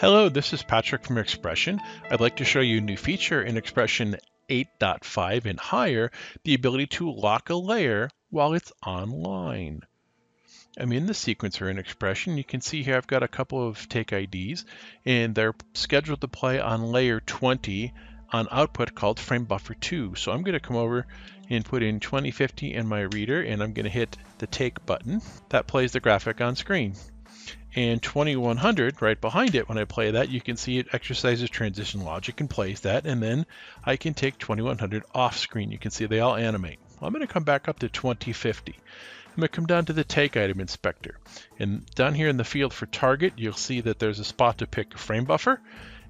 Hello, this is Patrick from XPression. I'd like to show you a new feature in XPression 8.5 and higher, the ability to lock a layer while it's online. I'm in the sequencer in XPression. You can see here I've got a couple of take IDs and they're scheduled to play on layer 20 on output called frame buffer 2. So I'm going to come over and put in 2050 in my reader and I'm going to hit the take button. That plays the graphic on screen. And 2100 right behind it, when I play that, you can see it exercises transition logic and plays that. And then I can take 2100 off screen. You can see they all animate. Well, I'm going to come back up to 2050. I'm going to come down to the take item inspector. And down here in the field for target, you'll see that there's a spot to pick a frame buffer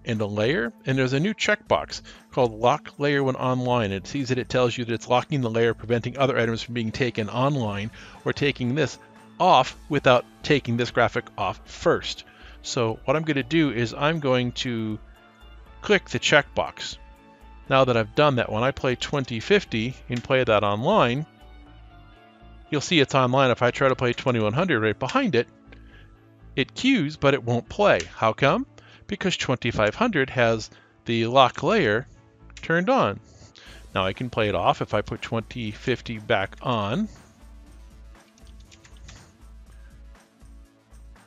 and a layer. And there's a new checkbox called lock layer when online. It sees that it tells you that it's locking the layer, preventing other items from being taken online or taking this off without taking this graphic off first. So what I'm going to do is I'm going to click the checkbox. Now that I've done that, when I play 2050 and play that online, you'll see it's online. If I try to play 2100 right behind it, it queues, but it won't play. How come? Because 2500 has the lock layer turned on. Now I can play it off if I put 2050 back on.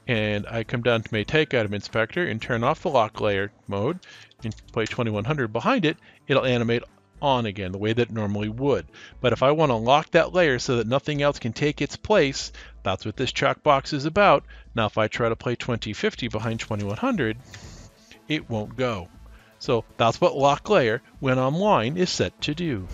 And I come down to my take item inspector and turn off the lock layer mode and play 2100 behind it, it'll animate on again the way that it normally would. But if I want to lock that layer so that nothing else can take its place, that's what this checkbox is about. Now if I try to play 2050 behind 2100, it won't go. So that's what lock layer when online is set to do.